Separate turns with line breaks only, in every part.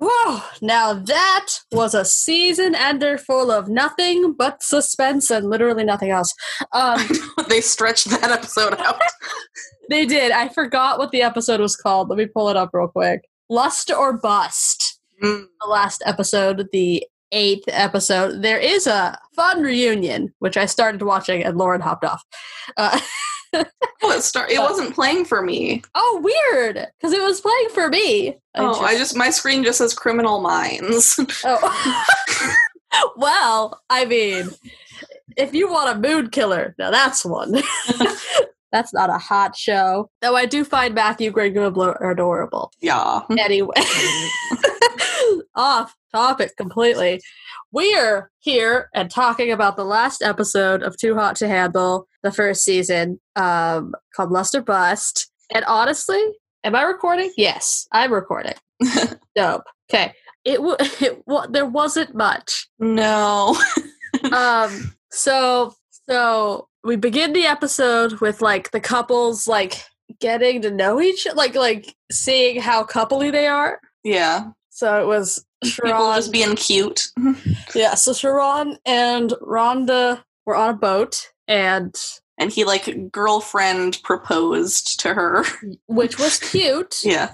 Whoa! Now that was a season ender full of nothing but suspense and literally nothing else. Um,
they stretched that episode out.
they did. I forgot what the episode was called. Let me pull it up real quick. Lust or Bust.
Mm.
The last episode, the eighth episode. There is a fun reunion, which I started watching and Lauren hopped off. Uh,
Oh, it, start, it wasn't playing for me.
oh, weird! Because it was playing for me.
Oh, I just my screen just says Criminal Minds.
Oh. well, I mean, if you want a mood killer, now that's one. that's not a hot show. Though I do find Matthew Gubler adorable.
yeah.
Anyway, off topic completely. We're here and talking about the last episode of Too Hot to Handle, the first season, um, called Lust or Bust. And honestly, am I recording? Yes, I'm recording. Dope. Okay. It, w- it w- there wasn't much.
No.
Um so so we begin the episode with like the couples like getting to know each like like seeing how coupley they are.
Yeah.
So it was Sharron
just being cute.
Yeah, so Sharron and Rhonda were on a boat and
And he like girlfriend proposed to her.
which was cute.
Yeah.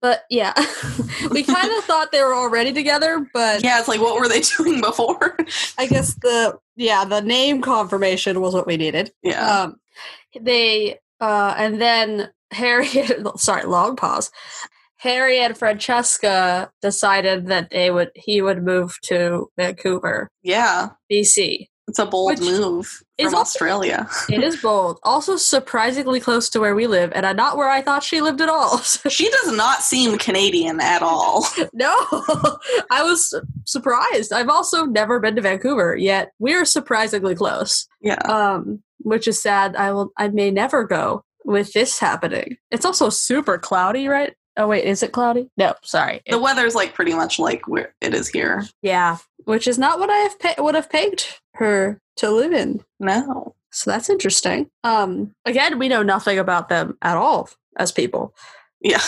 But yeah. we kind of thought they were already together, but
Yeah, it's like what were they doing before?
I guess the yeah, the name confirmation was what we needed.
yeah.
Um, they uh, and then Harry. sorry, long pause. Harry and Francesca decided that they would he would move to Vancouver,
yeah.
BC.
It's a bold move
is
from
also-
Australia.
It is bold, also surprisingly close to where we live, and not where I thought she lived at all.
She does not seem Canadian at all.
no, I was surprised. I've also never been to Vancouver yet. We're surprisingly close.
Yeah.
um, which is sad. I will. I may never go with this happening. It's also super cloudy, right? Oh wait, is it cloudy? No, sorry.
The
It-
weather's like pretty much like where it is here.
yeah, which is not what I have pa- would have pegged her to live in.
No.
So that's interesting. Um, again, we know nothing about them at all as people.
Yeah.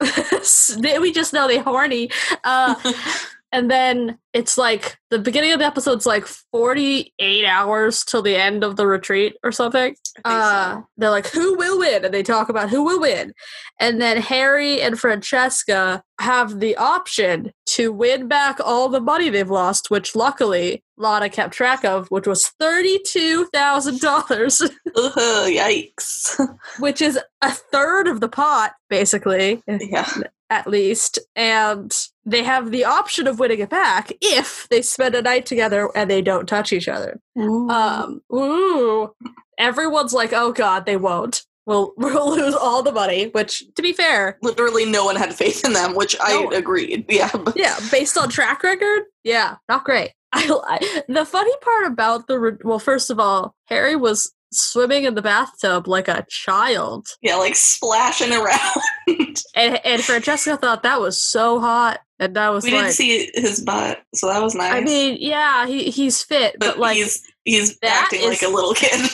we just know they're horny. Uh, and then it's like the beginning of the episode's like 48 hours till the end of the retreat or something. Uh they're like who will win? And they talk about who will win. And then harry and francesca have the option to win back all the money they've lost which luckily lana kept track of which was $32000
yikes.
which is a third of the pot basically
Yeah.
at least, and they have the option of winning it back if they spend a night together and they don't touch each other. Um, ooh, everyone's like, "Oh God, they won't. We'll we'll lose all the money." Which, to be fair,
Literally, no one had faith in them, which I
No.
agreed. Yeah.
yeah, based on track record, yeah, not great. I, I the funny part about the well, first of all, Harry was swimming in the bathtub like a child,
Yeah, like splashing around.
and and Francesca thought that was so hot, and I was
we
like.
didn't see his butt, so that was nice.
I mean, yeah, he he's fit, but,
but,
like
he's he's acting
is-
like a little kid.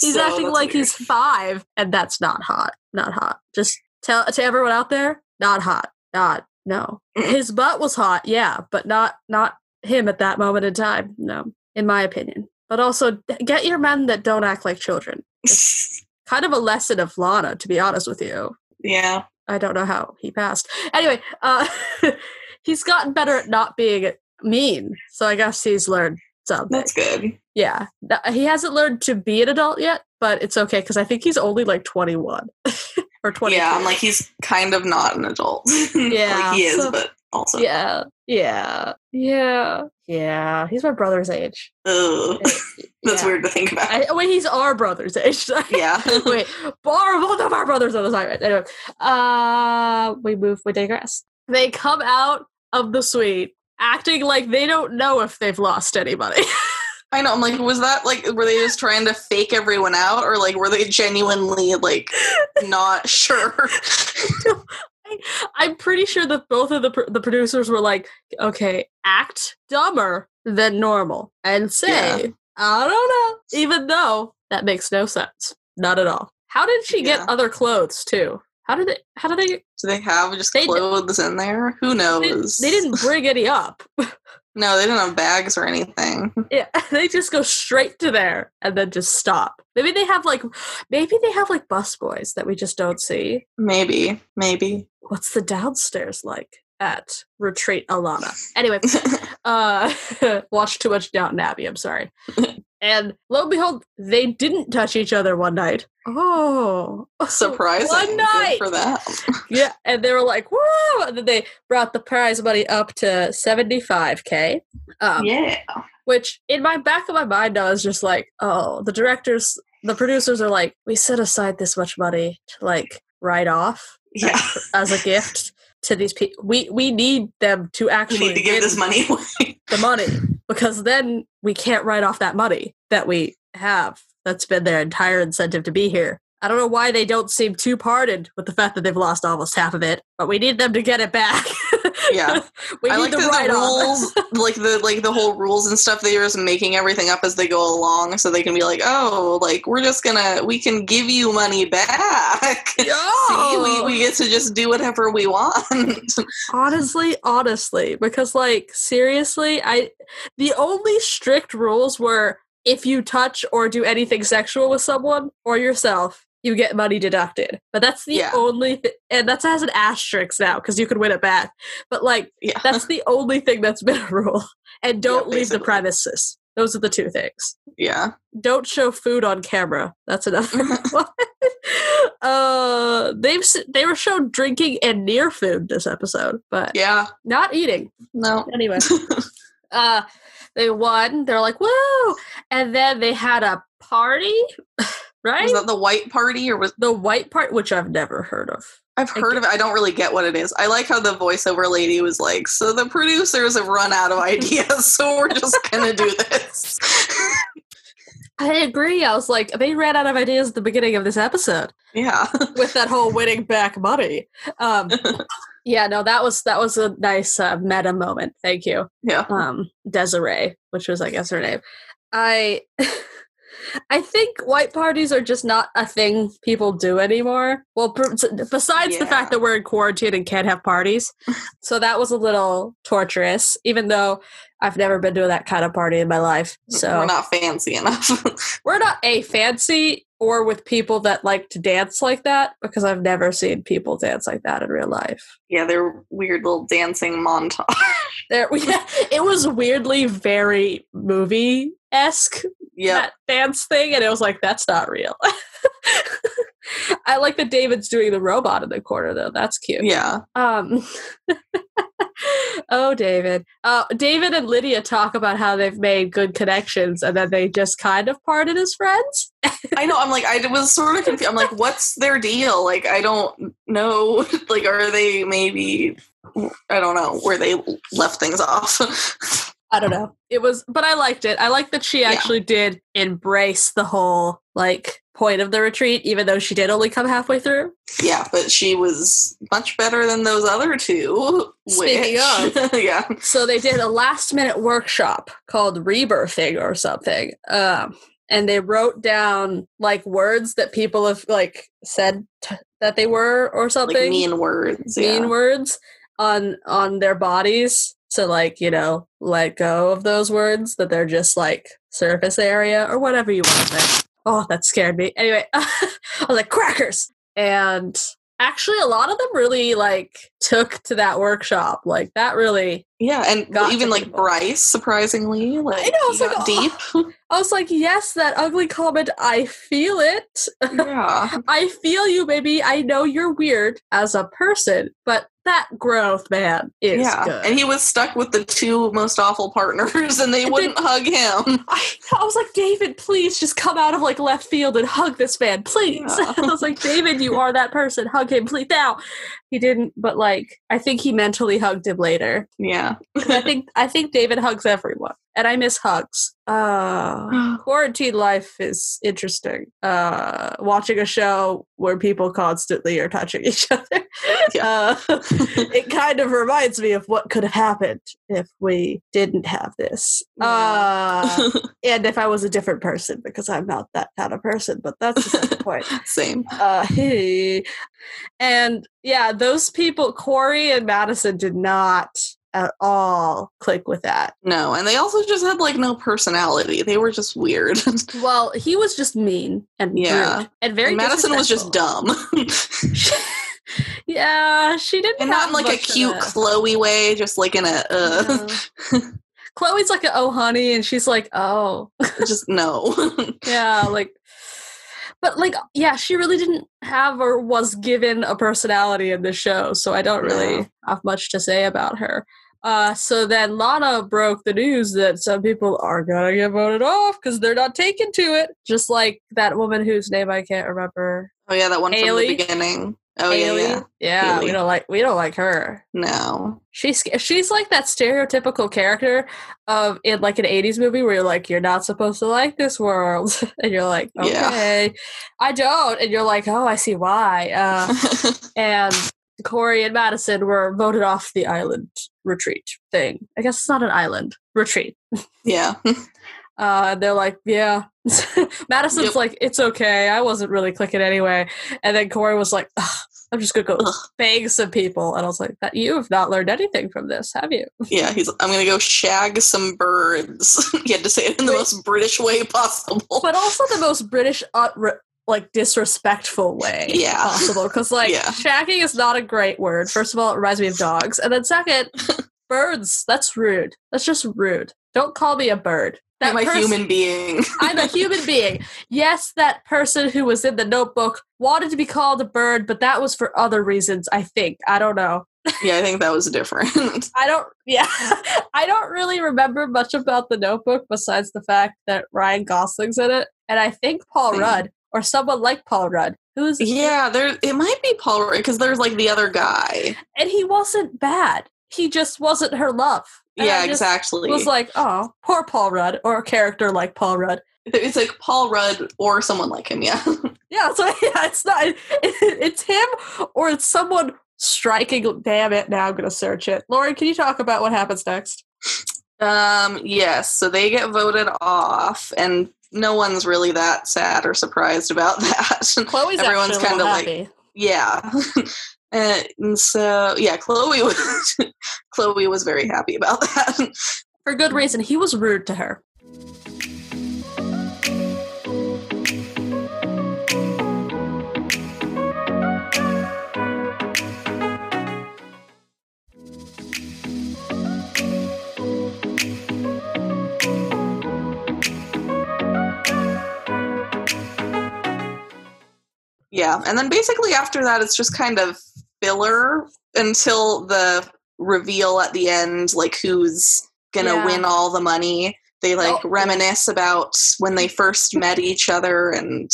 he's
So
acting like
weird.
he's five, and that's not hot. Not hot. Just tell to everyone out there, not hot. Not no. His butt was hot, yeah, but not not him at that moment in time. No, in my opinion. But also, get your men that don't act like children. Kind of a lesson of Lana, to be honest with you.
yeah.
I don't know how he passed. Anyway, uh, he's gotten better at not being mean, so I guess he's learned something.
That's good.
Yeah, he hasn't learned to be an adult yet, but it's okay because I think he's only like 21 or 20.
Yeah, I'm like he's kind of not an adult.
Yeah,
like he is,
so-
but also.
yeah, yeah, yeah, yeah. He's my brother's age.
Ugh. That's
Yeah.
weird to think about.
I, wait, he's our brother's age.
Yeah.
wait, bar of brothers on the side. Anyway, uh, we move. We digress. They come out of the suite acting like they don't know if they've lost anybody.
I know. I'm like, was that like, were they just trying to fake everyone out, or like, were they genuinely like not sure?
I'm pretty sure that both of the pr- the producers were like, "Okay, act dumber than normal and say
Yeah.
I don't know," even though that makes no sense, not at all. How did she get
Yeah.
other clothes too? How did they? How did they?
Do they have just
They d-
clothes in there? Who knows?
They, they didn't bring any up.
No, they didn't have bags or anything.
Yeah, they just go straight to there and then just stop. Maybe they have like, maybe they have like busboys that we just don't see.
Maybe, maybe.
What's the downstairs like at Retreat Alana? Anyway, uh, watch too much Downton Abbey. I'm sorry. And lo and behold, they didn't touch each other one night. Oh,
Surprising.
One
Good
night.
for that.
yeah, and they were like, "Whoa!" And then they brought the prize money up to 75k. Um,
yeah.
Which in my back of my mind, I was just like, oh, the directors, the producers are like, we set aside this much money to like write off
Yeah.
as a gift to these people. We we need them to
We
actually
need to give this money away.
the money because then we can't write off that money that we have. That's been their entire incentive to be here. I don't know why they don't seem too parted with the fact that they've lost almost half of it, but we need them to get it back.
Yeah.
we
I
need
like
the
the rules, like the like the whole rules and stuff. They're just making everything up as they go along, so they can be like, "Oh, like we're just gonna we can give you money back. See, we we get to just do whatever we want."
honestly honestly because like seriously i the only strict rules were if you touch or do anything sexual with someone or yourself you get money deducted but that's the
Yeah.
only th- and that has an asterisk now because you can win it back but like
yeah,
that's the only thing that's been a rule and don't leave the premises those are the two things
yeah,
don't show food on camera. That's another one. uh, they've they were shown drinking and near food this episode, but
yeah.
not eating.
No,
Anyway, uh, they won. They're like woo, and then they had a party, right?
was that the white party or was
the white part, which I've never heard of.
I've heard of it? I don't really get what it is. I like how the voiceover lady was like, "So the producers have run out of ideas, so we're just gonna do this."
I agree. I was like, they ran out of ideas at the beginning of this episode.
yeah,
with that whole winning back money. Um, yeah, no, that was that was a nice uh, meta moment. Thank you,
yeah.
um, Desiree, which was I guess her name. I I think white parties are just not a thing people do anymore. Well, pr- besides the fact that we're in quarantine and can't have parties, so that was a little torturous. Even though I've never been to that kind of party in my life, so
we're not fancy enough.
we're not a fancy or with people that like to dance like that because I've never seen people dance like that in real life.
yeah, they're weird little dancing montage.
There, yeah, it was weirdly very movie esque
yeah,
that dance thing, and it was like that's not real. I like that David's doing the robot in the corner though. That's cute.
yeah.
Um. oh, David. Uh, David and Lydia talk about how they've made good connections, and then they just kind of parted as friends.
I know. I'm like, I was sort of confused. I'm like, what's their deal? Like, I don't know. Like, are they maybe? I don't know where they left things off.
I don't know. It was, but I liked it. I like that she
Yeah.
actually did embrace the whole like point of the retreat, even though she did only come halfway through.
yeah, but she was much better than those other two.
Speaking
which, yeah,
So they did a last minute workshop called rebirthing or something. Um, and they wrote down like words that people have like said t- that they were or something.
like mean words.
mean
yeah.
words on on their bodies to like you know let go of those words that they're just like surface area or whatever you want to say. Oh that scared me. Anyway i was like crackers! And actually a lot of them really like took to that workshop. Like that really
Yeah, and
Got
even like
people.
Bryce, surprisingly, like
know, I was like, oh.
deep.
i was like yes that ugly comment i feel it.
Yeah,
i feel you baby. I know you're weird as a person but that growth man is
yeah.
good
And he was stuck with the two most awful partners, and they
And
wouldn't hug him.
I, I was like, David, please just come out of like left field and hug this man, please.
Yeah.
I was like, David, you are that person. Hug him, please. Now, he didn't, but like, I think he mentally hugged him later.
Yeah.
I think I think David hugs everyone. And I miss hugs. Uh, quarantine life is interesting. Uh, watching a show where people constantly are touching each other. Yeah. Uh, it kind of reminds me of what could have happened if we didn't have this. Yeah. Uh, and if I was a different person, because I'm not that kind of person, but that's the point.
Same.
Uh, hey. And yeah, those people, Kori and Madison, did not at all click with that.
No, and they also just had like no personality. They were just weird.
well, he was just mean and yeah, rude and very. And
Madison was just dumb.
yeah, she didn't,
and not in like a cute a... Chloe way, just like in a. Uh...
No. Chloe's like, a "Oh, honey," and she's like, "Oh,
just no."
yeah, like but like yeah she really didn't have or was given a personality in the show so i don't really have much to say about her uh, so then Lana broke the news that some people are gonna get voted off because they're not taken to it. Just like that woman whose name I can't remember.
Oh yeah, that one Haley. from the beginning. Oh Haley. yeah, yeah.
Yeah, Haley. we don't like we don't like her.
No,
she's she's like that stereotypical character of in like an '80s movie where you're like you're not supposed to like this world, and you're like okay, yeah. I don't, and you're like oh I see why. Uh, and Kori and Madison were voted off the island retreat thing. I guess it's not an island retreat.
Yeah.
Uh, they're like, yeah. Madison's yep. like, it's okay. I wasn't really clicking anyway. And then Kori was like, I'm just gonna go Ugh. bang some people. And I was like, that you have not learned anything from this, have you?
Yeah, he's. I'm gonna go shag some birds. he had to say it in the most British way possible,
but also the most British uh, like disrespectful way
yeah.
possible. Because like yeah. shagging is not a great word. First of all, it reminds me of dogs, and then second, birds. That's rude. That's just rude. Don't call me a bird.
That I'm a person, human being.
I'm a human being. Yes, that person who was in the notebook wanted to be called a bird, but that was for other reasons, I think. I don't know.
yeah, I think that was different.
I don't yeah. I don't really remember much about the notebook besides the fact that Ryan Gosling's in it. And I think Paul Same. Rudd or someone like Paul Rudd. Who's
Yeah, there it might be Paul Rudd because there's like the other guy.
And he wasn't bad. He just wasn't her love.
And yeah, exactly.
It was like, oh, poor Paul Rudd, or a character like Paul Rudd.
It's like Paul Rudd or someone like him. Yeah.
yeah. So yeah, it's not. It, it's him or it's someone striking. Damn it! Now I'm gonna search it. Lauren, can you talk about what happens next?
Um. Yes. So they get voted off, and no one's really that sad or surprised about that.
Chloe's everyone's kind of like,
yeah. And so yeah, Chloe was Chloe was very happy about that
for good reason. He was rude to her.
Yeah, and then basically after that, it's just kind of filler until the reveal at the end, like who's gonna yeah. win all the money. They like oh, reminisce about when they first met each other, and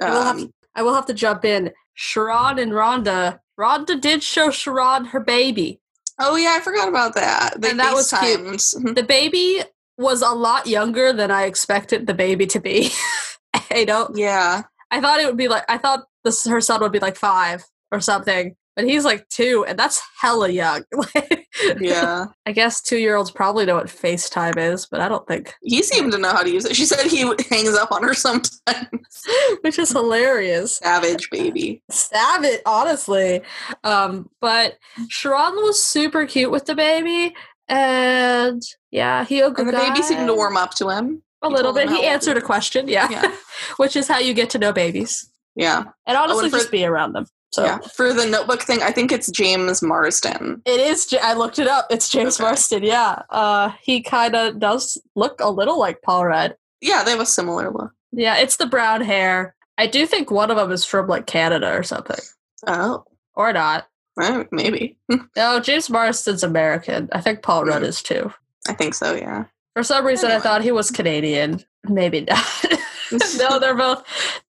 um, I, will have, I will have to jump in. Sherrod and Rhonda. Rhonda did show Sherrod her baby.
Oh yeah, I forgot about that.
They and that was cute. the baby was a lot younger than I expected the baby to be. I don't.
Yeah.
I thought it would be like I thought this her son would be like five or something, but he's like two, and that's hella young.
yeah,
I guess two year olds probably know what FaceTime is, but I don't think
he seemed to know how to use it. She said he hangs up on her sometimes,
which is hilarious.
Savage baby,
savage, honestly. Um, but Sharron was super cute with the baby, and yeah, he
and the baby seemed to warm up to him.
A little bit. He answered a question, yeah. yeah. Which is how you get to know babies.
Yeah.
And honestly, just be around them. So yeah.
For the notebook thing, I think it's James Marsden.
It is. I looked it up. It's James okay. Marsden. Yeah. Uh, he kind of does look a little like Paul Rudd.
Yeah, they have a similar look.
Yeah, it's the brown hair. I do think one of them is from like Canada or something.
Oh.
Or not.
maybe.
no, James Marsden's American. I think Paul Rudd mm. is too.
I think so, yeah.
For some reason, anyway. I thought he was Canadian. Maybe not. no, they're both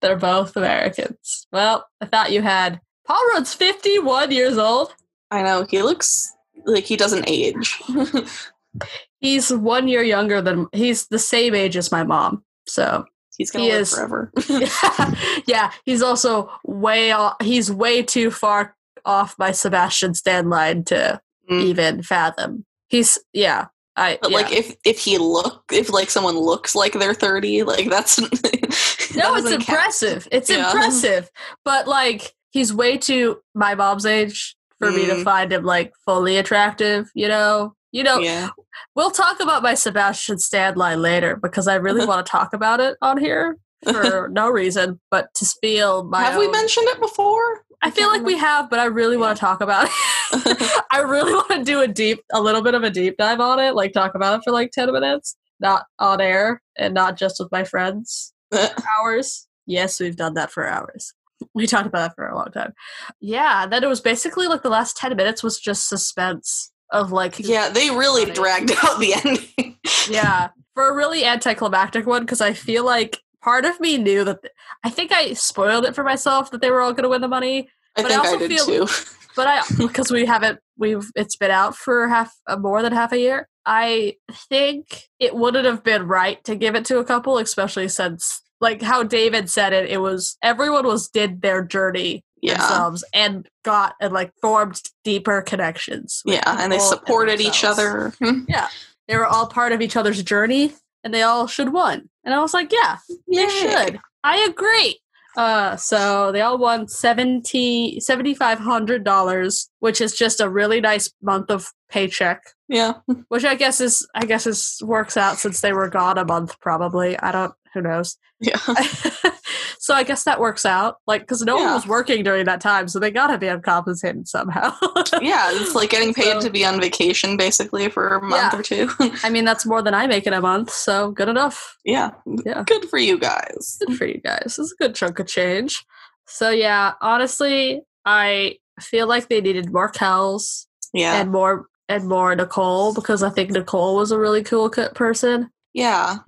they're both Americans. Well, I thought you had Paul Rudd's fifty one years old.
I know he looks like he doesn't age.
He's one year younger than he's the same age as my mom. So
he's gonna he live is, forever.
yeah, yeah, he's also way off, he's way too far off my Sebastian Stan line to mm. even fathom. He's yeah. I,
but
yeah.
like if if he look if like someone looks like they're 30 like that's
no it's impressive count. it's yeah. impressive but like he's way too my mom's age for mm. me to mm. find him like fully attractive you know you know yeah. we'll talk about my sebastian stan line later because i really want to talk about it on here for no reason but to feel my
have
own.
we mentioned it before
I feel like we have, but I really want to talk about it. I really want to do a deep, a little bit of a deep dive on it, like talk about it for like 10 minutes, not on air and not just with my friends. hours. Yes, we've done that for hours. We talked about that for a long time. Yeah, then it was basically like the last 10 minutes was just suspense of like.
Yeah, they really dragged out the ending.
yeah, for a really anticlimactic one, because I feel like part of me knew that th- I think I spoiled it for myself that they were all going to win the money.
I but I also I feel, too.
but I because we haven't we've it's been out for half uh, more than half a year. I think it wouldn't have been right to give it to a couple, especially since like how David said it. It was everyone was did their journey yeah. themselves and got and like formed deeper connections.
Yeah, and they supported each other.
yeah, they were all part of each other's journey, and they all should won. And I was like, yeah, Yay. they should. I agree. Uh, so they all won seventy seventy five hundred dollars, which is just a really nice month of paycheck.
Yeah,
which I guess is I guess is works out since they were gone a month probably. I don't who knows.
Yeah.
so I guess that works out. Like, because no yeah. one was working during that time, so they gotta be uncompensated somehow.
yeah, it's like getting paid so, to be on vacation basically for a month yeah. or two.
I mean, that's more than I make in a month, so good enough.
Yeah. Yeah. Good for you guys.
Good for you guys. It's a good chunk of change. So yeah, honestly, I feel like they needed more Kelz.
Yeah.
And more and more Nicole because I think Nicole was a really cool person.
Yeah.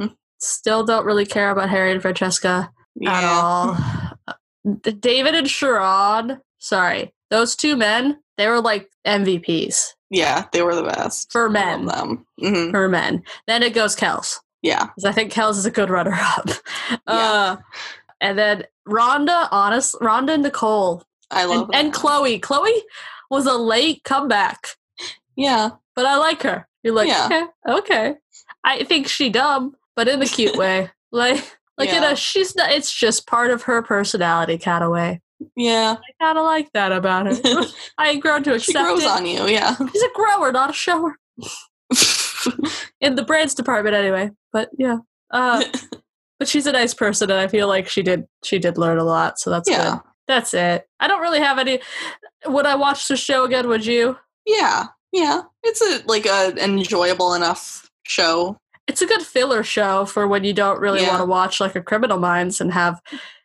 Still don't really care about Harry and Francesca yeah. at all. David and Sherrod, sorry, those two men, they were like MVPs.
Yeah, they were the best
for men.
them mm-hmm.
for men. Then it goes Kelz.
Yeah,
because I think Kelz is a good runner up. Yeah. Uh, and then Rhonda, honest, Rhonda and Nicole.
I love
and, and Chloe. Chloe was a late comeback.
Yeah,
but I like her. You're like, yeah. okay, okay. I think she dumb, but in the cute way. Like like yeah. in a she's not it's just part of her personality kind of way.
Yeah.
I kinda like that about her. I ain't grown to accept she
grows
it.
on you, yeah.
She's a grower, not a shower. in the brands department anyway. But yeah. Uh but she's a nice person and I feel like she did she did learn a lot, so that's yeah. good. That's it. I don't really have any would I watch the show again, would you?
Yeah. Yeah. It's a like a enjoyable enough show
it's a good filler show for when you don't really yeah. want to watch like a criminal minds and have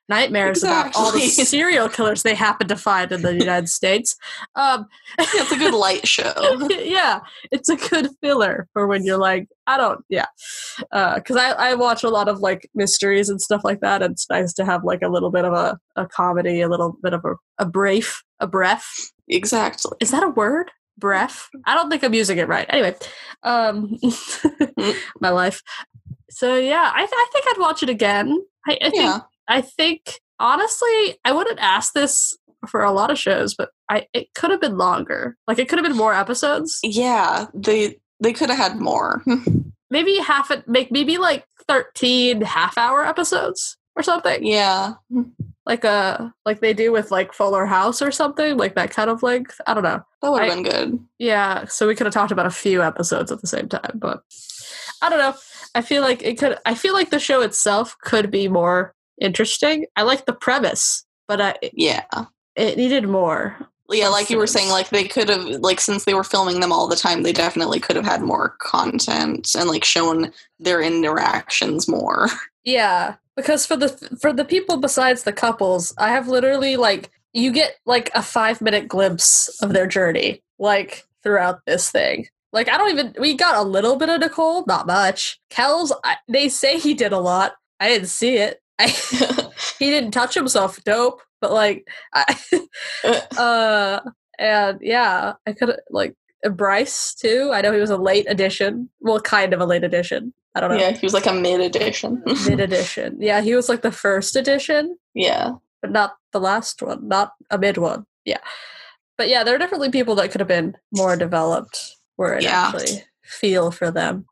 nightmares exactly. about all the serial killers they happen to find in the United States. Um,
yeah, it's a good light show.
yeah, it's a good filler for when you're like, I don't, yeah, because uh, I I watch a lot of like mysteries and stuff like that. And it's nice to have like a little bit of a, a comedy, a little bit of a a brief, a breath.
Exactly.
Is that a word? Breath. I don't think I'm using it right. Anyway, um, my life. So yeah, I, th- I think I'd watch it again. I, I think yeah. I think honestly, I wouldn't ask this for a lot of shows, but I it could have been longer. Like it could have been more episodes.
Yeah, they they could have had more.
maybe half it make maybe like 13 half hour episodes or something.
Yeah
like a like they do with like Fuller House or something, like that kind of length. I don't know.
That would have been good.
Yeah, so we could have talked about a few episodes at the same time, but I don't know. I feel like it could. I feel like the show itself could be more interesting. I like the premise, but I
yeah,
it needed more.
Yeah, like you were saying, like they could have, like since they were filming them all the time, they definitely could have had more content and like shown their interactions more.
Yeah, because for the for the people besides the couples, I have literally like you get like a five minute glimpse of their journey, like throughout this thing. Like I don't even we got a little bit of Nicole, not much. Kelz, I, they say he did a lot. I didn't see it. I, he didn't touch himself. Dope, but like, I, uh, and yeah, I could like Bryce too. I know he was a late addition. Well, kind of a late addition. I don't know.
Yeah, he was like a mid edition.
mid edition. Yeah, he was like the first edition.
Yeah.
But not the last one, not a mid one. Yeah. But yeah, there are definitely people that could have been more developed where it yeah. actually feel for them.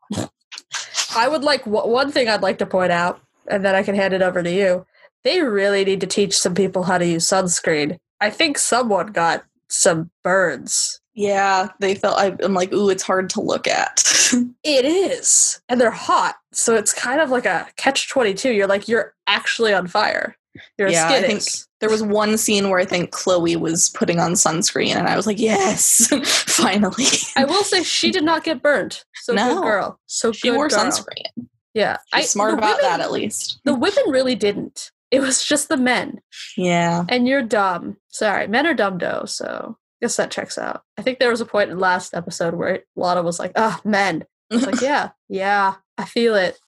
I would like one thing I'd like to point out, and then I can hand it over to you. They really need to teach some people how to use sunscreen. I think someone got some burns
yeah, they felt. I, am like, ooh, it's hard to look at.
it is, and they're hot, so it's kind of like a catch twenty two. You're like, you're actually on fire. Your yeah,
I think is. there was one scene where I think Chloe was putting on sunscreen, and I was like, yes, finally.
I will say she did not get burned. So no, good girl. So
she wore girl. sunscreen.
Yeah,
She's I, smart about women, that at least.
The women really didn't. It was just the men.
Yeah.
And you're dumb. Sorry, men are dumb though. So guess that checks out. I think there was a point in last episode where Lana was like, "Ah, oh, men." It's like, yeah, yeah, I feel it.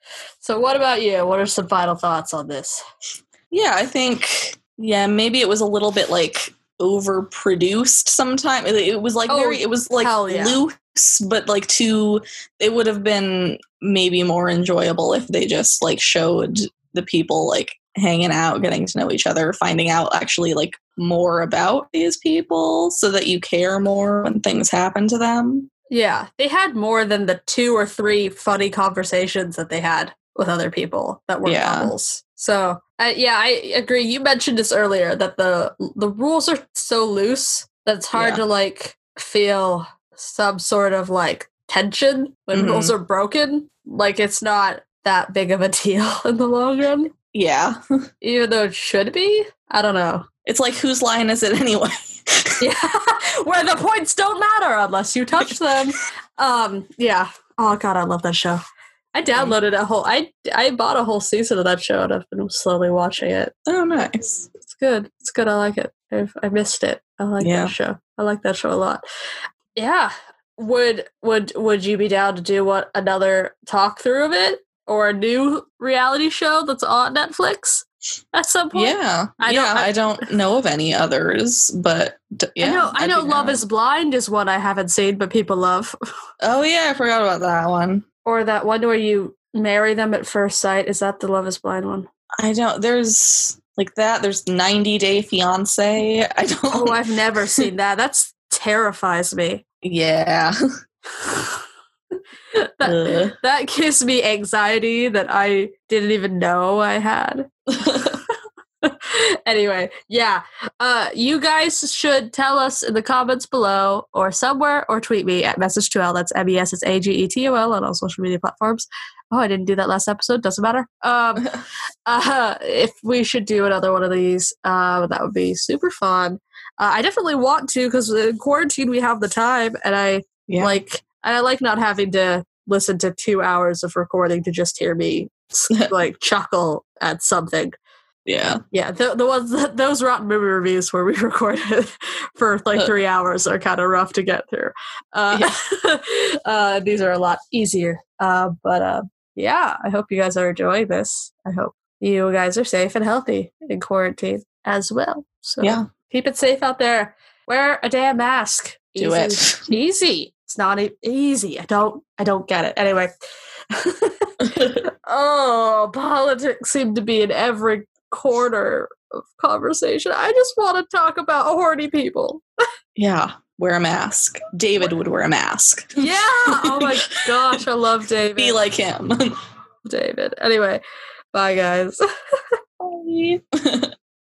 So, what about you? What are some final thoughts on this?
Yeah, I think yeah, maybe it was a little bit like overproduced sometime. It was like oh, very it was like yeah. loose, but like too it would have been maybe more enjoyable if they just like showed the people like hanging out, getting to know each other, finding out actually like more about these people so that you care more when things happen to them.
Yeah, they had more than the two or three funny conversations that they had with other people that were yeah. So, uh, yeah, I agree. You mentioned this earlier that the the rules are so loose that it's hard yeah. to like feel some sort of like tension when mm-hmm. rules are broken. Like it's not that big of a deal in the long run.
Yeah.
Even though it should be. I don't know.
It's like whose line is it anyway?
yeah. Where the points don't matter unless you touch them. um, yeah. Oh god, I love that show. I downloaded a whole I I bought a whole season of that show and I've been slowly watching it.
Oh nice.
It's good. It's good. I like it. I've, I missed it. I like yeah. that show. I like that show a lot. Yeah. Would would would you be down to do what another talk through of it? or a new reality show that's on Netflix at some point.
Yeah, I yeah, don't. I, I don't know of any others, but yeah,
I know. I know. Love is Blind is one I haven't seen, but people love.
Oh yeah, I forgot about that one.
Or that one where you marry them at first sight. Is that the Love is Blind one?
I don't. There's like that. There's 90 Day Fiance. I oh, don't.
Oh, I've never seen that. That's terrifies me.
Yeah.
That, that gives me anxiety that I didn't even know I had. anyway, yeah. Uh, you guys should tell us in the comments below or somewhere or tweet me at messagetol. That's M E S S A G E T O L on all social media platforms. Oh, I didn't do that last episode. Doesn't matter. Um, uh, if we should do another one of these, uh, that would be super fun. Uh, I definitely want to because in quarantine we have the time, and I yeah. like and I like not having to listen to two hours of recording to just hear me like chuckle at something.
Yeah,
yeah. The the ones that, those rotten movie reviews where we recorded for like uh. three hours are kind of rough to get through. Uh, yeah. uh, these are a lot easier. Uh, but uh, yeah, I hope you guys are enjoying this. I hope you guys are safe and healthy in quarantine as well. So
yeah,
keep it safe out there. Wear a damn mask.
Do
easy,
it.
easy. It's not easy. I don't I don't get it. Anyway. oh, politics seem to be in every corner of conversation. I just want to talk about horny people.
yeah, wear a mask. David would wear a mask.
Yeah. Oh my gosh, I love David.
Be like him.
David. Anyway, bye guys.
bye.